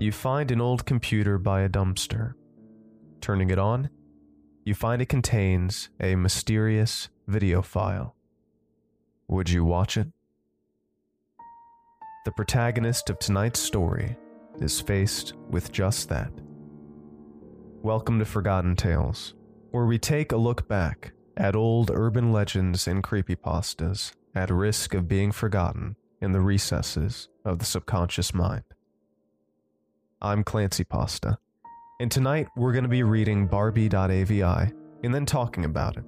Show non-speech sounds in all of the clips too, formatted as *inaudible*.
You find an old computer by a dumpster. Turning it on, you find it contains a mysterious video file. Would you watch it? The protagonist of tonight's story is faced with just that. Welcome to Forgotten Tales, where we take a look back at old urban legends and creepypastas at risk of being forgotten in the recesses of the subconscious mind. I'm Clancy Pasta, and tonight we're going to be reading Barbie.avi and then talking about it.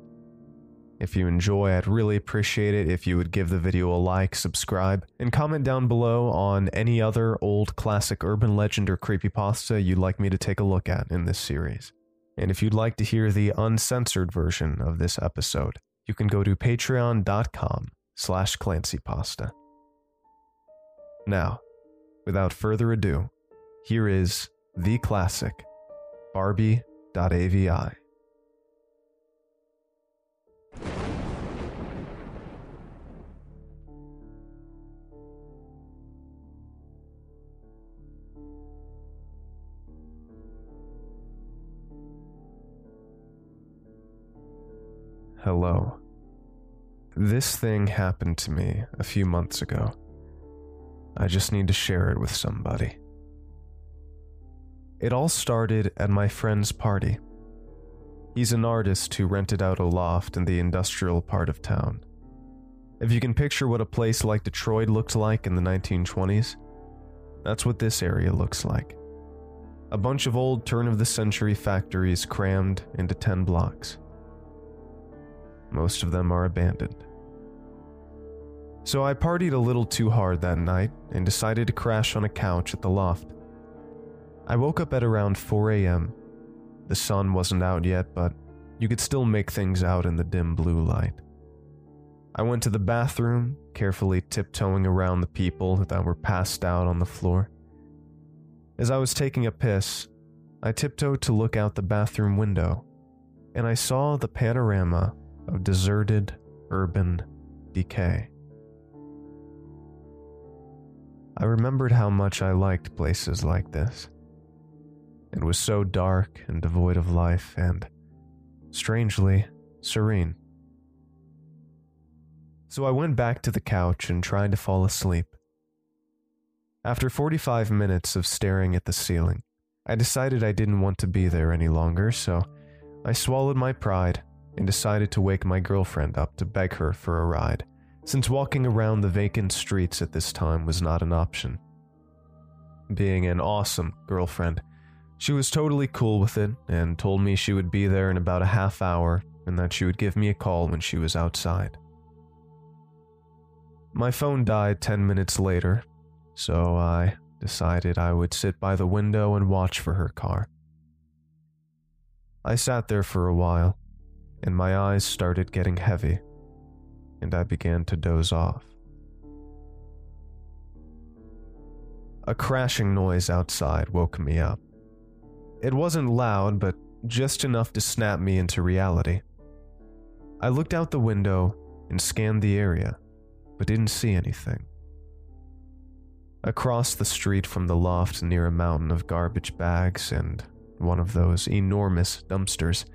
If you enjoy, I'd really appreciate it if you would give the video a like, subscribe, and comment down below on any other old classic urban legend or creepypasta you'd like me to take a look at in this series. And if you'd like to hear the uncensored version of this episode, you can go to patreon.com slash clancypasta. Now, without further ado, here is the classic Barbie.avi. Hello. This thing happened to me a few months ago. I just need to share it with somebody. It all started at my friend's party. He's an artist who rented out a loft in the industrial part of town. If you can picture what a place like Detroit looked like in the 1920s, that's what this area looks like. A bunch of old turn of the century factories crammed into 10 blocks. Most of them are abandoned. So I partied a little too hard that night and decided to crash on a couch at the loft. I woke up at around 4 a.m. The sun wasn't out yet, but you could still make things out in the dim blue light. I went to the bathroom, carefully tiptoeing around the people that were passed out on the floor. As I was taking a piss, I tiptoed to look out the bathroom window, and I saw the panorama of deserted urban decay. I remembered how much I liked places like this. It was so dark and devoid of life and, strangely, serene. So I went back to the couch and tried to fall asleep. After 45 minutes of staring at the ceiling, I decided I didn't want to be there any longer, so I swallowed my pride and decided to wake my girlfriend up to beg her for a ride, since walking around the vacant streets at this time was not an option. Being an awesome girlfriend, she was totally cool with it and told me she would be there in about a half hour and that she would give me a call when she was outside. My phone died 10 minutes later, so I decided I would sit by the window and watch for her car. I sat there for a while, and my eyes started getting heavy, and I began to doze off. A crashing noise outside woke me up. It wasn't loud, but just enough to snap me into reality. I looked out the window and scanned the area, but didn't see anything. Across the street from the loft near a mountain of garbage bags and one of those enormous dumpsters,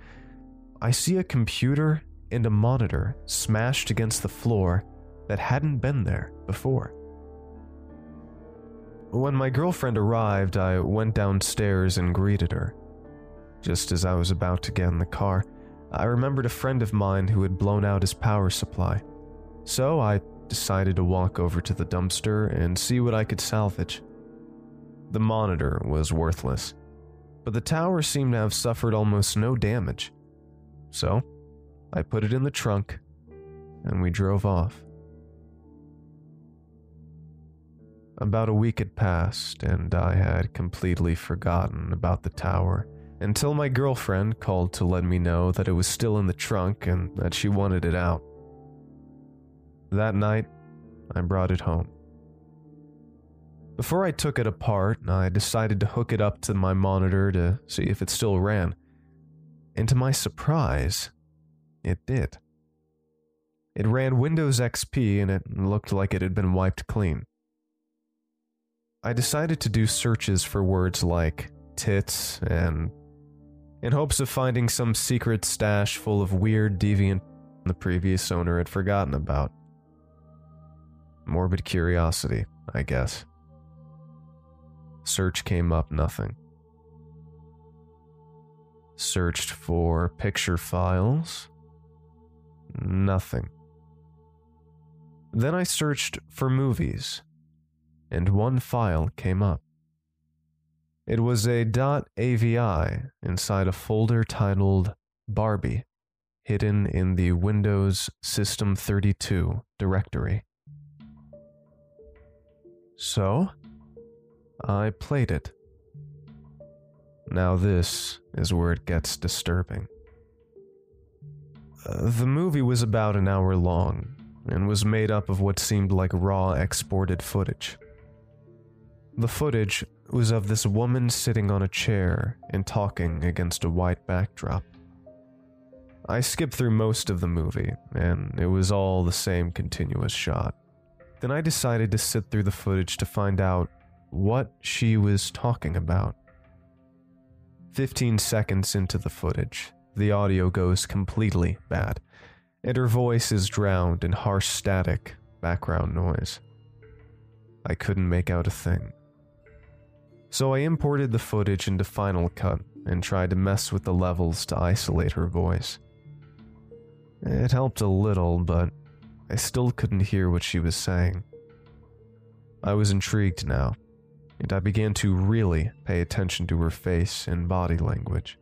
I see a computer and a monitor smashed against the floor that hadn't been there before. When my girlfriend arrived, I went downstairs and greeted her. Just as I was about to get in the car, I remembered a friend of mine who had blown out his power supply. So I decided to walk over to the dumpster and see what I could salvage. The monitor was worthless, but the tower seemed to have suffered almost no damage. So I put it in the trunk and we drove off. About a week had passed, and I had completely forgotten about the tower until my girlfriend called to let me know that it was still in the trunk and that she wanted it out. That night, I brought it home. Before I took it apart, I decided to hook it up to my monitor to see if it still ran. And to my surprise, it did. It ran Windows XP and it looked like it had been wiped clean. I decided to do searches for words like tits and in hopes of finding some secret stash full of weird deviant the previous owner had forgotten about. Morbid curiosity, I guess. Search came up nothing. Searched for picture files. Nothing. Then I searched for movies, and one file came up. It was a .avi inside a folder titled Barbie, hidden in the Windows System 32 directory. So, I played it. Now, this is where it gets disturbing. Uh, the movie was about an hour long and was made up of what seemed like raw exported footage. The footage was of this woman sitting on a chair and talking against a white backdrop. I skipped through most of the movie, and it was all the same continuous shot. Then I decided to sit through the footage to find out what she was talking about. 15 seconds into the footage, the audio goes completely bad, and her voice is drowned in harsh static background noise. I couldn't make out a thing. So I imported the footage into Final Cut and tried to mess with the levels to isolate her voice. It helped a little, but I still couldn't hear what she was saying. I was intrigued now, and I began to really pay attention to her face and body language.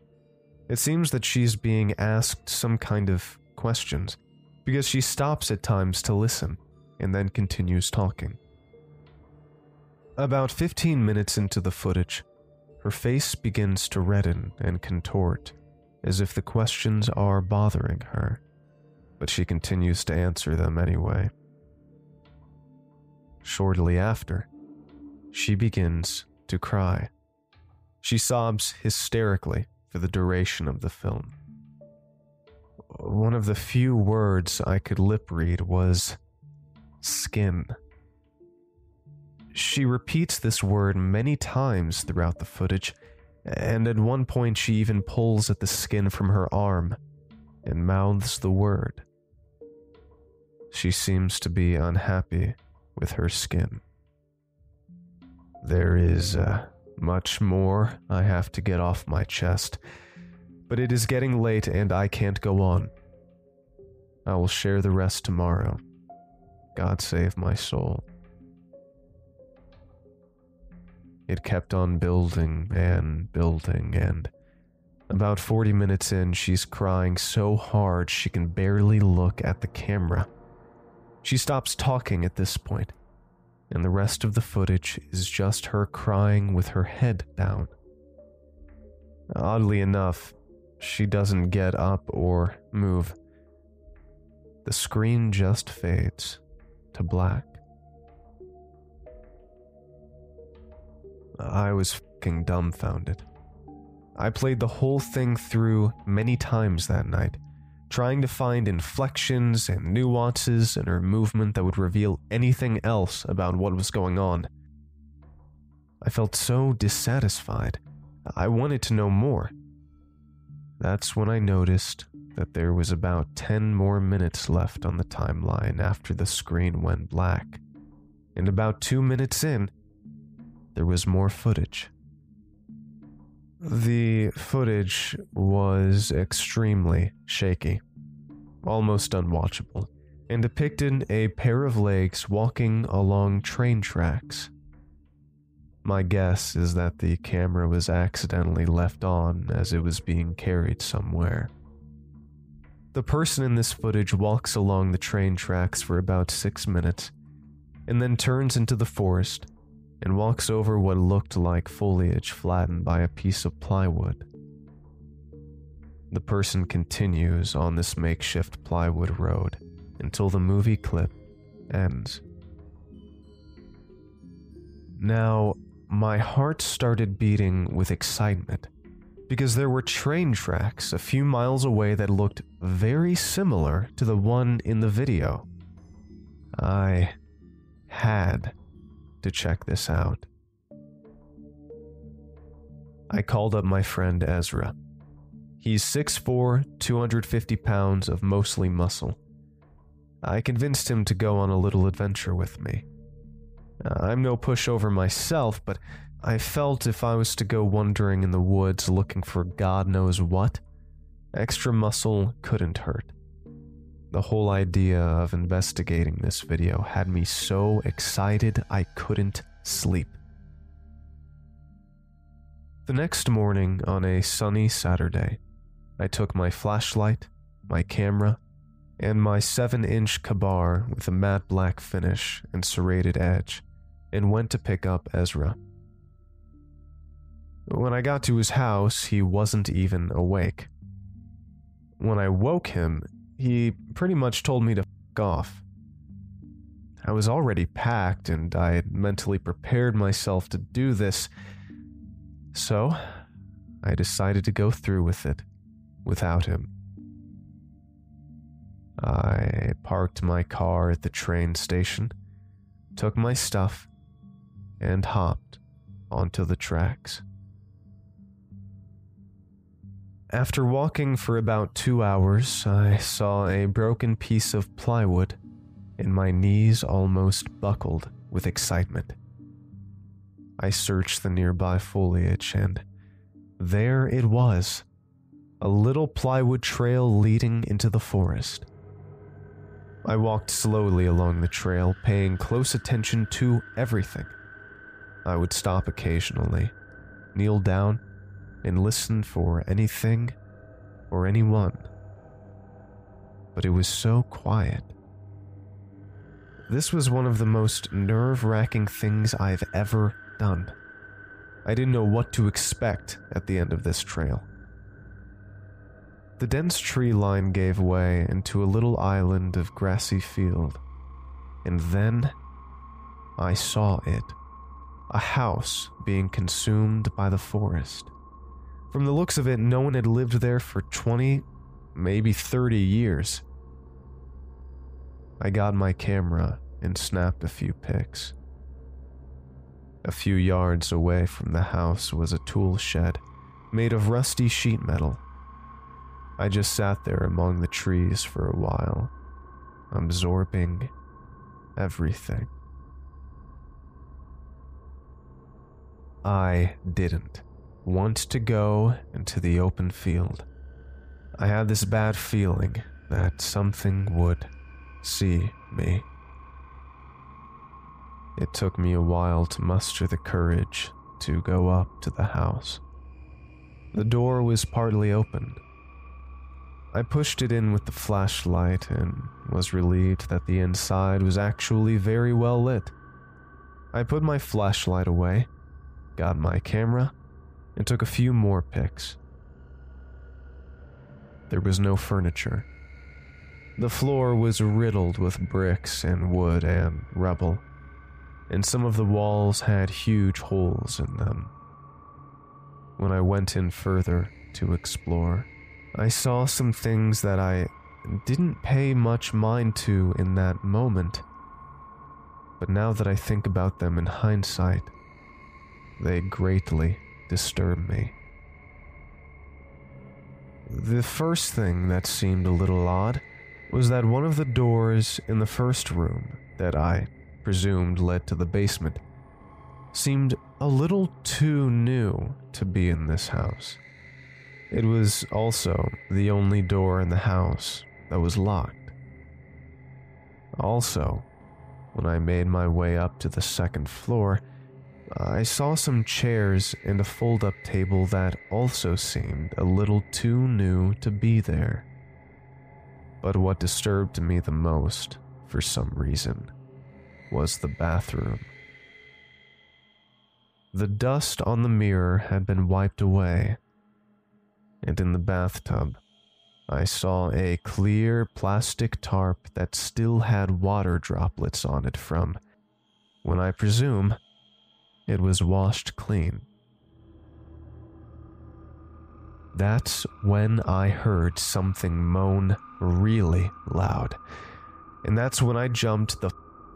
It seems that she's being asked some kind of questions, because she stops at times to listen and then continues talking. About 15 minutes into the footage, her face begins to redden and contort, as if the questions are bothering her, but she continues to answer them anyway. Shortly after, she begins to cry. She sobs hysterically for the duration of the film. One of the few words I could lip read was skin. She repeats this word many times throughout the footage, and at one point she even pulls at the skin from her arm and mouths the word. She seems to be unhappy with her skin. There is uh, much more I have to get off my chest, but it is getting late and I can't go on. I will share the rest tomorrow. God save my soul. It kept on building and building, and about 40 minutes in, she's crying so hard she can barely look at the camera. She stops talking at this point, and the rest of the footage is just her crying with her head down. Oddly enough, she doesn't get up or move. The screen just fades to black. I was fucking dumbfounded. I played the whole thing through many times that night, trying to find inflections and nuances in her movement that would reveal anything else about what was going on. I felt so dissatisfied. I wanted to know more. That's when I noticed that there was about 10 more minutes left on the timeline after the screen went black. And about two minutes in, there was more footage. The footage was extremely shaky, almost unwatchable, and depicted a pair of legs walking along train tracks. My guess is that the camera was accidentally left on as it was being carried somewhere. The person in this footage walks along the train tracks for about six minutes and then turns into the forest and walks over what looked like foliage flattened by a piece of plywood. The person continues on this makeshift plywood road until the movie clip ends. Now, my heart started beating with excitement because there were train tracks a few miles away that looked very similar to the one in the video. I had to check this out. I called up my friend Ezra. He's 6'4, 250 pounds of mostly muscle. I convinced him to go on a little adventure with me. Uh, I'm no pushover myself, but I felt if I was to go wandering in the woods looking for God knows what, extra muscle couldn't hurt. The whole idea of investigating this video had me so excited I couldn't sleep. The next morning, on a sunny Saturday, I took my flashlight, my camera, and my 7 inch Ka-Bar with a matte black finish and serrated edge, and went to pick up Ezra. When I got to his house, he wasn't even awake. When I woke him, he pretty much told me to f off. I was already packed and I had mentally prepared myself to do this, so I decided to go through with it without him. I parked my car at the train station, took my stuff, and hopped onto the tracks. After walking for about two hours, I saw a broken piece of plywood, and my knees almost buckled with excitement. I searched the nearby foliage, and there it was a little plywood trail leading into the forest. I walked slowly along the trail, paying close attention to everything. I would stop occasionally, kneel down, and listen for anything or anyone. But it was so quiet. This was one of the most nerve wracking things I've ever done. I didn't know what to expect at the end of this trail. The dense tree line gave way into a little island of grassy field, and then I saw it a house being consumed by the forest. From the looks of it, no one had lived there for 20, maybe 30 years. I got my camera and snapped a few pics. A few yards away from the house was a tool shed made of rusty sheet metal. I just sat there among the trees for a while, absorbing everything. I didn't want to go into the open field. I had this bad feeling that something would see me. It took me a while to muster the courage to go up to the house. The door was partly open. I pushed it in with the flashlight and was relieved that the inside was actually very well lit. I put my flashlight away, got my camera, and took a few more pics. There was no furniture. The floor was riddled with bricks and wood and rubble, and some of the walls had huge holes in them. When I went in further to explore, I saw some things that I didn't pay much mind to in that moment. But now that I think about them in hindsight, they greatly disturb me. The first thing that seemed a little odd was that one of the doors in the first room that I presumed led to the basement seemed a little too new to be in this house. It was also the only door in the house that was locked. Also, when I made my way up to the second floor, I saw some chairs and a fold up table that also seemed a little too new to be there. But what disturbed me the most, for some reason, was the bathroom. The dust on the mirror had been wiped away, and in the bathtub, I saw a clear plastic tarp that still had water droplets on it from, when I presume, it was washed clean. That's when I heard something moan really loud. And that's when I jumped the f-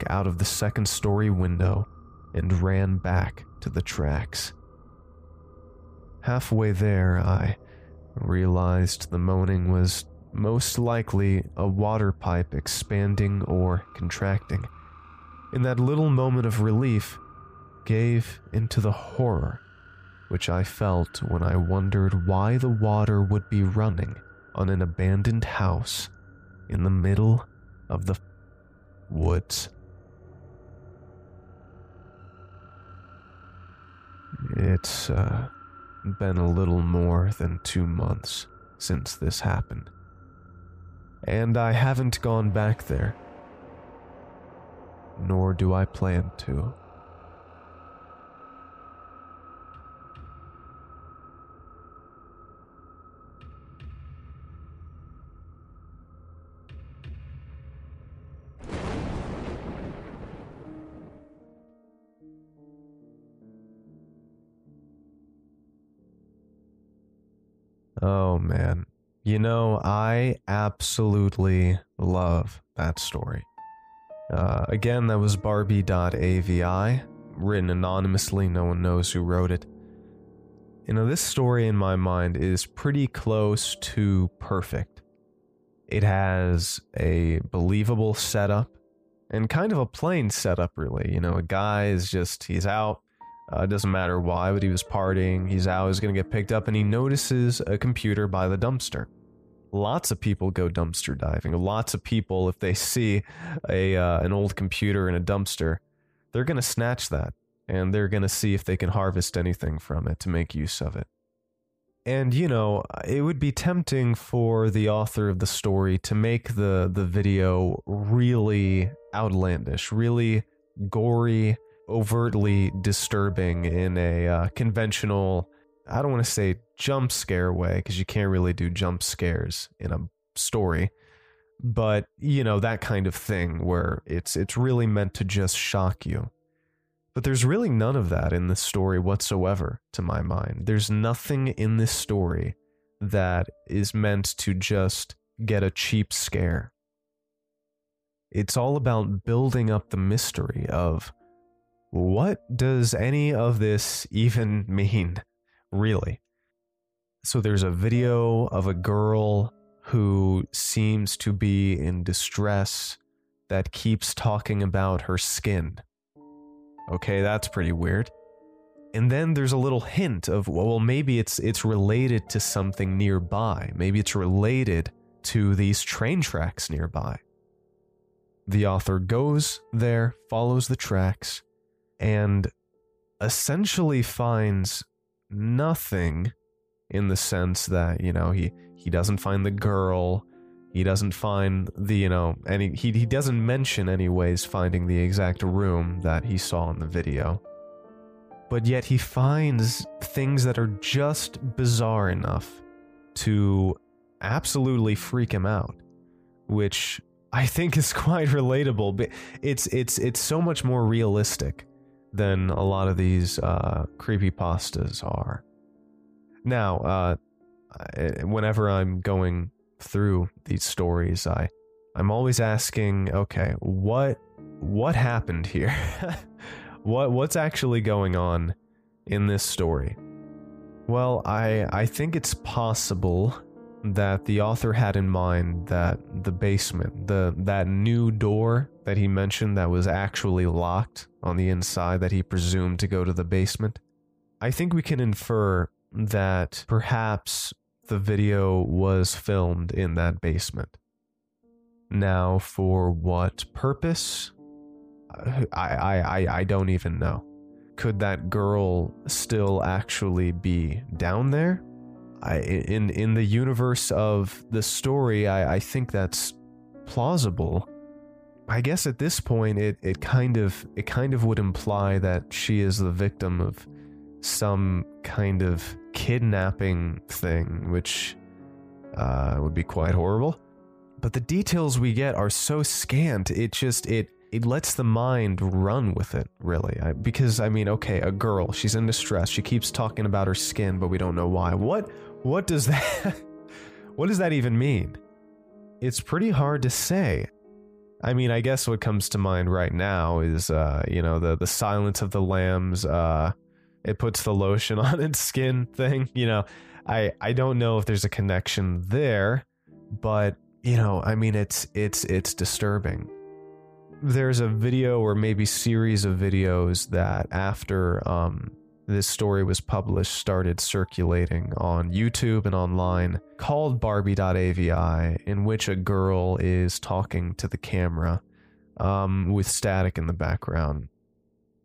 out of the second story window and ran back to the tracks. halfway there, I realized the moaning was most likely a water pipe expanding or contracting. In that little moment of relief, gave into the horror which I felt when I wondered why the water would be running on an abandoned house in the middle of the woods. It's uh, been a little more than two months since this happened. And I haven't gone back there. Nor do I plan to. Oh man. You know, I absolutely love that story. Uh, again, that was Barbie.avi, written anonymously, no one knows who wrote it. You know, this story in my mind is pretty close to perfect. It has a believable setup and kind of a plain setup, really. You know, a guy is just, he's out, uh, it doesn't matter why, but he was partying. He's out. He's going to get picked up, and he notices a computer by the dumpster. Lots of people go dumpster diving. Lots of people, if they see a uh, an old computer in a dumpster, they're going to snatch that, and they're going to see if they can harvest anything from it to make use of it. And you know, it would be tempting for the author of the story to make the the video really outlandish, really gory, overtly disturbing in a uh, conventional, I don't want to say jump scare way, because you can't really do jump scares in a story. But, you know, that kind of thing where it's it's really meant to just shock you. But there's really none of that in this story whatsoever, to my mind. There's nothing in this story that is meant to just get a cheap scare. It's all about building up the mystery of what does any of this even *laughs* mean, really? So there's a video of a girl who seems to be in distress that keeps talking about her skin. Okay, that's pretty weird. And then there's a little hint of well maybe it's it's related to something nearby. Maybe it's related to these train tracks nearby. The author goes there, follows the tracks, and essentially finds nothing in the sense that you know he he doesn't find the girl. He doesn't find the you know any he, he doesn't mention anyways finding the exact room that he saw in the video. But yet he finds things that are just bizarre enough to absolutely freak him out which i think is *laughs* quite relatable. But it's it's it's so much more realistic than a lot of these uh, creepy pastas are. Now, uh, whenever I'm going through these stories, I I'm always asking, okay, what what happened here? *laughs* what what's actually going on in this story? Well, I I think it's possible that the author had in mind that the basement, the that new door that he mentioned that was actually locked on the inside that he presumed to go to the basement. I think we can infer that perhaps the video was filmed in that basement. Now, for what purpose? I, I, I, I don't even know. Could that girl still actually be down there? I, in in the universe of the story, I, I think that's plausible. I guess at this point, it, it kind of it kind of would imply that she is the victim of some kind of kidnapping thing, which uh, would be quite horrible. But the details we get are so scant. It just it it lets the mind run with it, really. I, because I mean, okay, a girl, she's in distress. She keeps talking about her skin, but we don't know why. What what does that *laughs* What does that even mean? It's pretty hard to say. I mean, I guess what comes to mind right now is uh, you know, the the Silence of the Lambs uh it puts the lotion *laughs* on its skin thing. You know, I I don't know if there's a connection there, but you know, I mean, it's it's it's disturbing. There's a video or maybe series of videos that after um, this story was published started circulating on YouTube and online called Barbie.avi, in which a girl is talking to the camera um, with static in the background.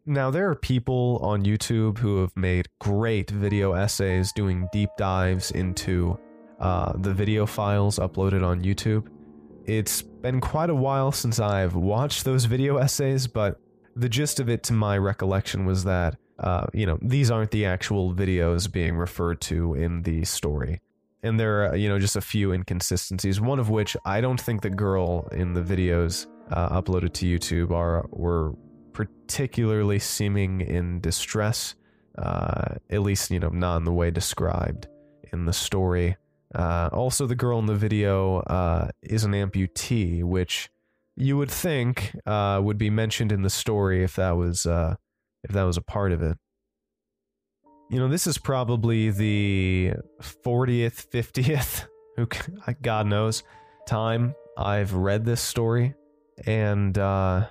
Now, there are people on YouTube who have made great video essays doing deep dives into uh, the video files uploaded on YouTube. It's been quite a while since I've watched those video essays, but the gist of it, to my recollection, was that, uh, you know, these aren't the actual videos being referred to in the story. And there are, you know, just a few inconsistencies, one of which I don't think the girl in the videos uh, uploaded to YouTube are were particularly seeming in distress, uh, at least, you know, not in the way described in the story. Uh, also, the girl in the video uh, is an amputee, which you would think uh, would be mentioned in the story if that was uh, if that was a part of it. You know, this is probably the 40th, 50th, *laughs* who God knows, time I've read this story, and uh,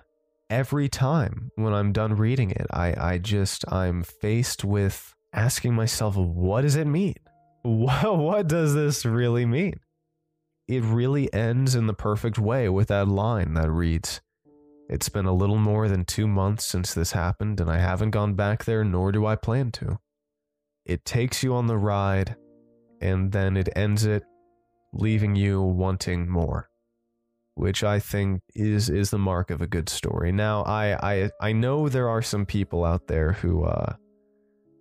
every time when I'm done reading it, I, I just, I'm faced with asking myself, what does it mean? *laughs* What, what does this really mean? It really ends in the perfect way with that line that reads, It's been a little more than two months since this happened, and I haven't gone back there, nor do I plan to. It takes you on the ride, and then it ends it, leaving you wanting more which I think is is the mark of a good story. Now, I I I know there are some people out there who, uh,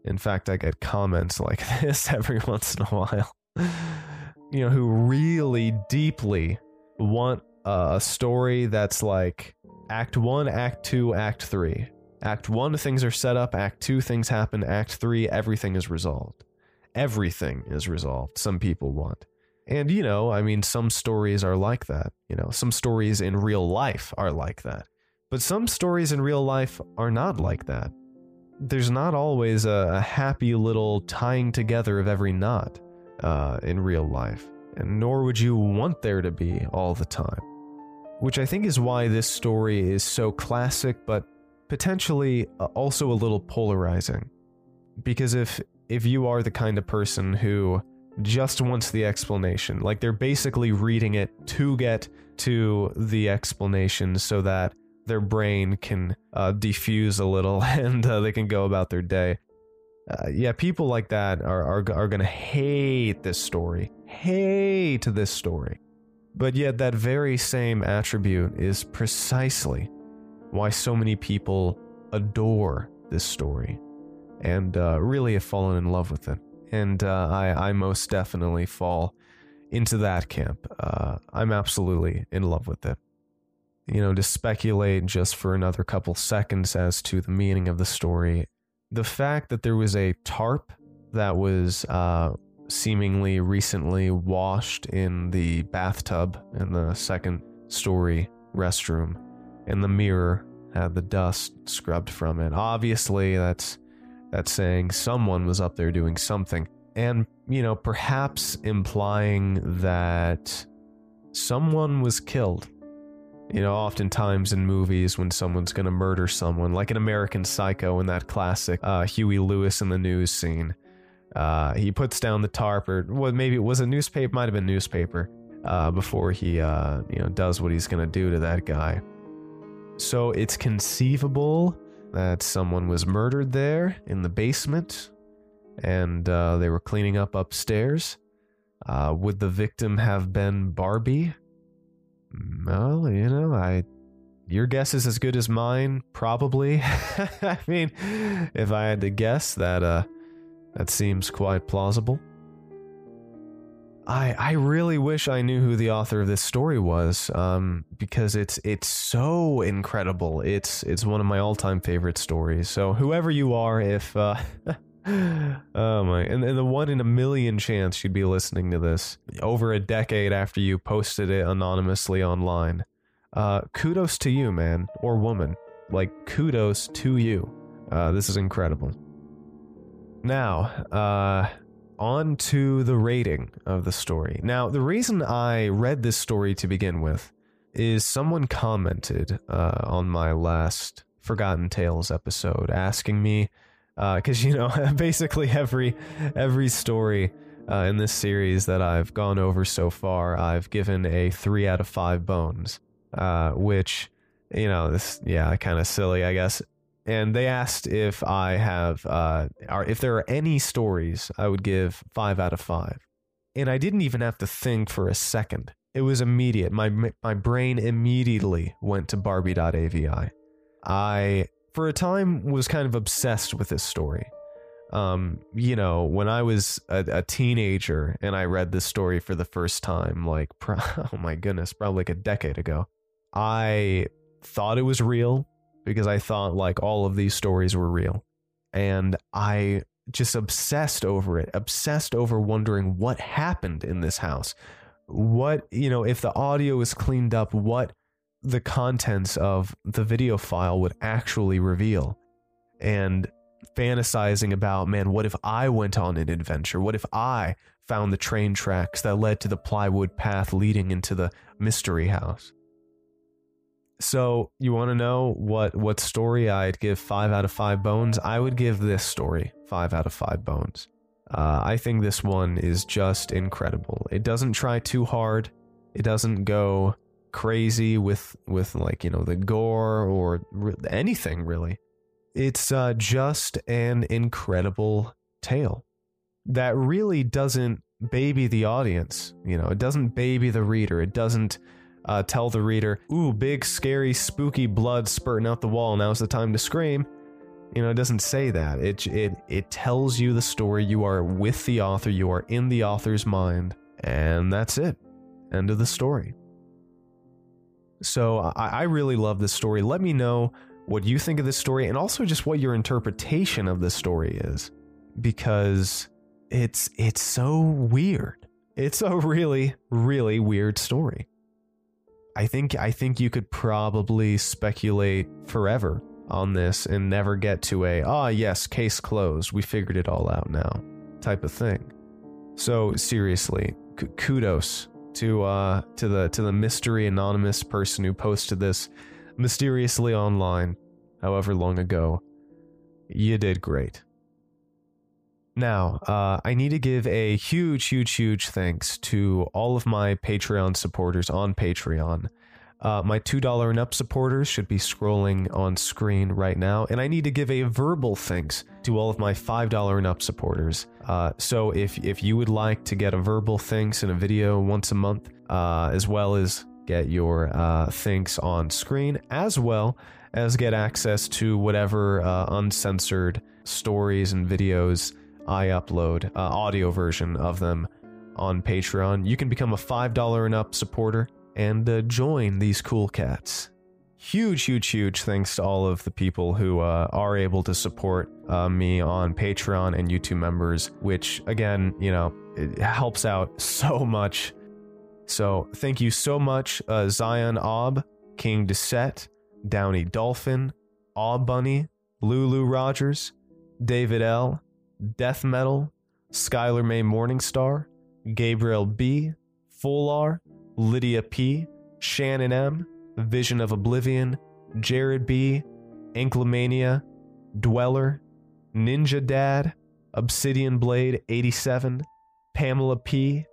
in fact, I get comments *laughs* like this every once in a while. you know, who really deeply want a story that's like Act One, Act Two, Act Three. Act One, things are set up. Act Two, things happen. Act Three, everything is resolved. Everything is resolved. Some people want. And, you know, I mean, some stories are like that. You know, some stories in real life are like that. But some stories in real life are not like that. There's not always a, a happy little tying together of every knot uh, in real life, and nor would you want there to be all the time. Which I think is why this story is so classic, but potentially uh, also a little polarizing. Because if if you are the kind of person who just wants the explanation. Like they're basically reading it to get to the explanation so that their brain can uh, diffuse a little *laughs* and uh, they can go about their day. Uh, yeah, people like that are, are, are going to hate this story, hate this story. But yet, that very same attribute is precisely why so many people adore this story and uh, really have fallen in love with it and uh, I, I most definitely fall into that camp. Uh, I'm absolutely in love with it. You know, to speculate just for another couple seconds as to the meaning of the story, the fact that there was a tarp that was uh, seemingly recently washed in the bathtub in the second story restroom, and the mirror had the dust scrubbed from it. Obviously, that's that's saying someone was up there doing something. And, you know, perhaps implying that someone was killed. You know, oftentimes in movies, when someone's going to murder someone, like in American Psycho in that classic uh, Huey Lewis and the News scene, uh, he puts down the tarp, or well, maybe it was a newspaper, might have been newspaper, uh, before he, uh, you know, does what he's to do to that guy. So it's conceivable that someone was murdered there in the basement and uh, they were cleaning up upstairs. Uh, would the victim have been Barbie? Well, you know, I. Your guess is as good as mine, probably. *laughs* I mean, if I had to guess, that uh, that seems quite plausible. I I really wish I knew who the author of this story was, um, because it's it's so incredible. It's it's one of my all time favorite stories. So whoever you are, if uh, *laughs* oh my, and, and the one in a million chance you'd be listening to this over a decade after you posted it anonymously online, uh, kudos to you, man or woman. Like kudos to you. Uh, this is incredible. Now, uh, on to the rating of the story. Now, the reason I read this story to begin with is someone commented uh, on my last Forgotten Tales episode asking me, because uh, you know, *laughs* basically every every story uh, in this series that I've gone over so far, I've given a three out of five bones, uh, which you know, this yeah, kind of silly, I guess and they asked if I have, uh, or if there are any stories I would give five out of five. And I didn't even have to think for a second. It was immediate. My my brain immediately went to Barbie.avi. I, for a time, was kind of obsessed with this story. Um, you know, when I was a, a teenager and I read this story for the first time, like, *laughs* oh my goodness, probably like a decade ago, I thought it was real because I thought like all of these stories were real. And I just obsessed over it, obsessed over wondering what happened in this house. What, you know, if the audio is cleaned up, what the contents of the video file would actually reveal. And fantasizing about, man, what if I went on an adventure? What if I found the train tracks that led to the plywood path leading into the mystery house? So you want to know what what story I'd give five out of five bones? I would give this story five out of five bones. Uh, I think this one is just incredible. It doesn't try too hard. It doesn't go crazy with with like you know the gore or re- anything really. It's uh, just an incredible tale that really doesn't baby the audience. You know, it doesn't baby the reader. It doesn't uh, tell the reader, ooh, big, scary, spooky blood spurting out the wall. Now's the time to scream. You know, it doesn't say that. It, it, it tells you the story. You are with the author, you are in the author's mind, and that's it. End of the story. So I, I really love this story. Let me know what you think of this story and also just what your interpretation of this story is because it's it's so weird. It's a really really weird story. I think I think you could probably speculate forever on this and never get to a ah yes case closed we figured it all out now type of thing. So seriously, k- kudos to uh to the to the mystery anonymous person who posted this mysteriously online however long ago. You did great. Now, uh, I need to give a huge, huge, huge thanks to all of my Patreon supporters on Patreon. Uh, my $2 and up supporters should be scrolling on screen right now. And I need to give a verbal thanks to all of my $5 and up supporters. Uh, so if, if you would like to get a verbal thanks in a video once a month, uh, as well as get your uh, thanks on screen, as well as get access to whatever uh, uncensored stories and videos I upload uh, audio version of them on Patreon. You can become a $5 and up supporter and uh, join these cool cats. Huge, huge, huge thanks to all of the people who uh, are able to support uh, me on Patreon and YouTube members, which again, you know, it helps out so much. So thank you so much, uh, Zion Ob, King Deset, Downey Dolphin, Aw Bunny, Lulu Rogers, David L., Death Metal, Skylar May Morningstar, Gabriel B, Fular, Lydia P, Shannon M, Vision of Oblivion, Jared B, Anklemania, Dweller, Ninja Dad, Obsidian Blade 87, Pamela P,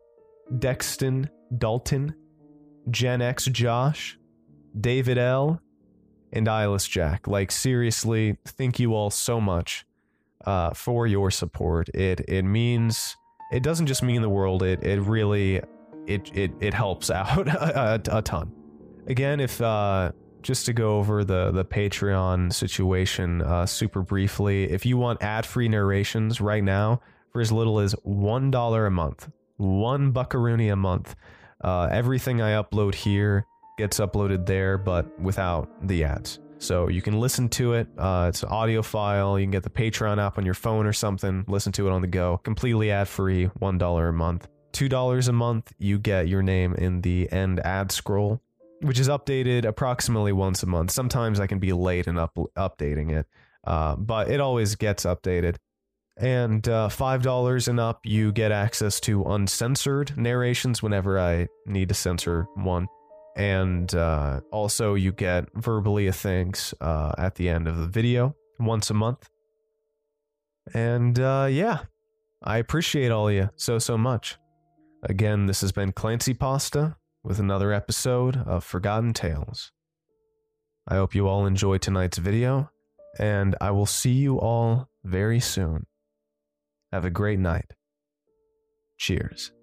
Dexton Dalton, Gen X Josh, David L, and Eyeless Jack. Like, seriously, thank you all so much uh, for your support. It it means it doesn't just mean the world. It it really it it it helps *laughs* out a, a, ton. Again, if uh, just to go over the the Patreon situation uh, super briefly, if you want ad free narrations right now for as little as one dollar a month, one buckaroonie a month, uh, everything I upload here gets uploaded there, but without the ads. So you can listen to it. Uh, it's an audio file. You can get the Patreon app on your phone or something. Listen to it on the go. Completely ad free. $1 a month. $2 a month, you get your name in the end ad scroll, which is updated approximately once a month. Sometimes I can be late in up- updating it, uh, but it always gets updated. And uh, $5 and up, you get access to uncensored narrations whenever I need to censor one. And uh, also, you get verbally a thanks uh, at the end of the video once a month. And uh, yeah, I appreciate all of you so, so much. Again, this has been Clancy Pasta with another episode of Forgotten Tales. I hope you all enjoy tonight's video, and I will see you all very soon. Have a great night. Cheers.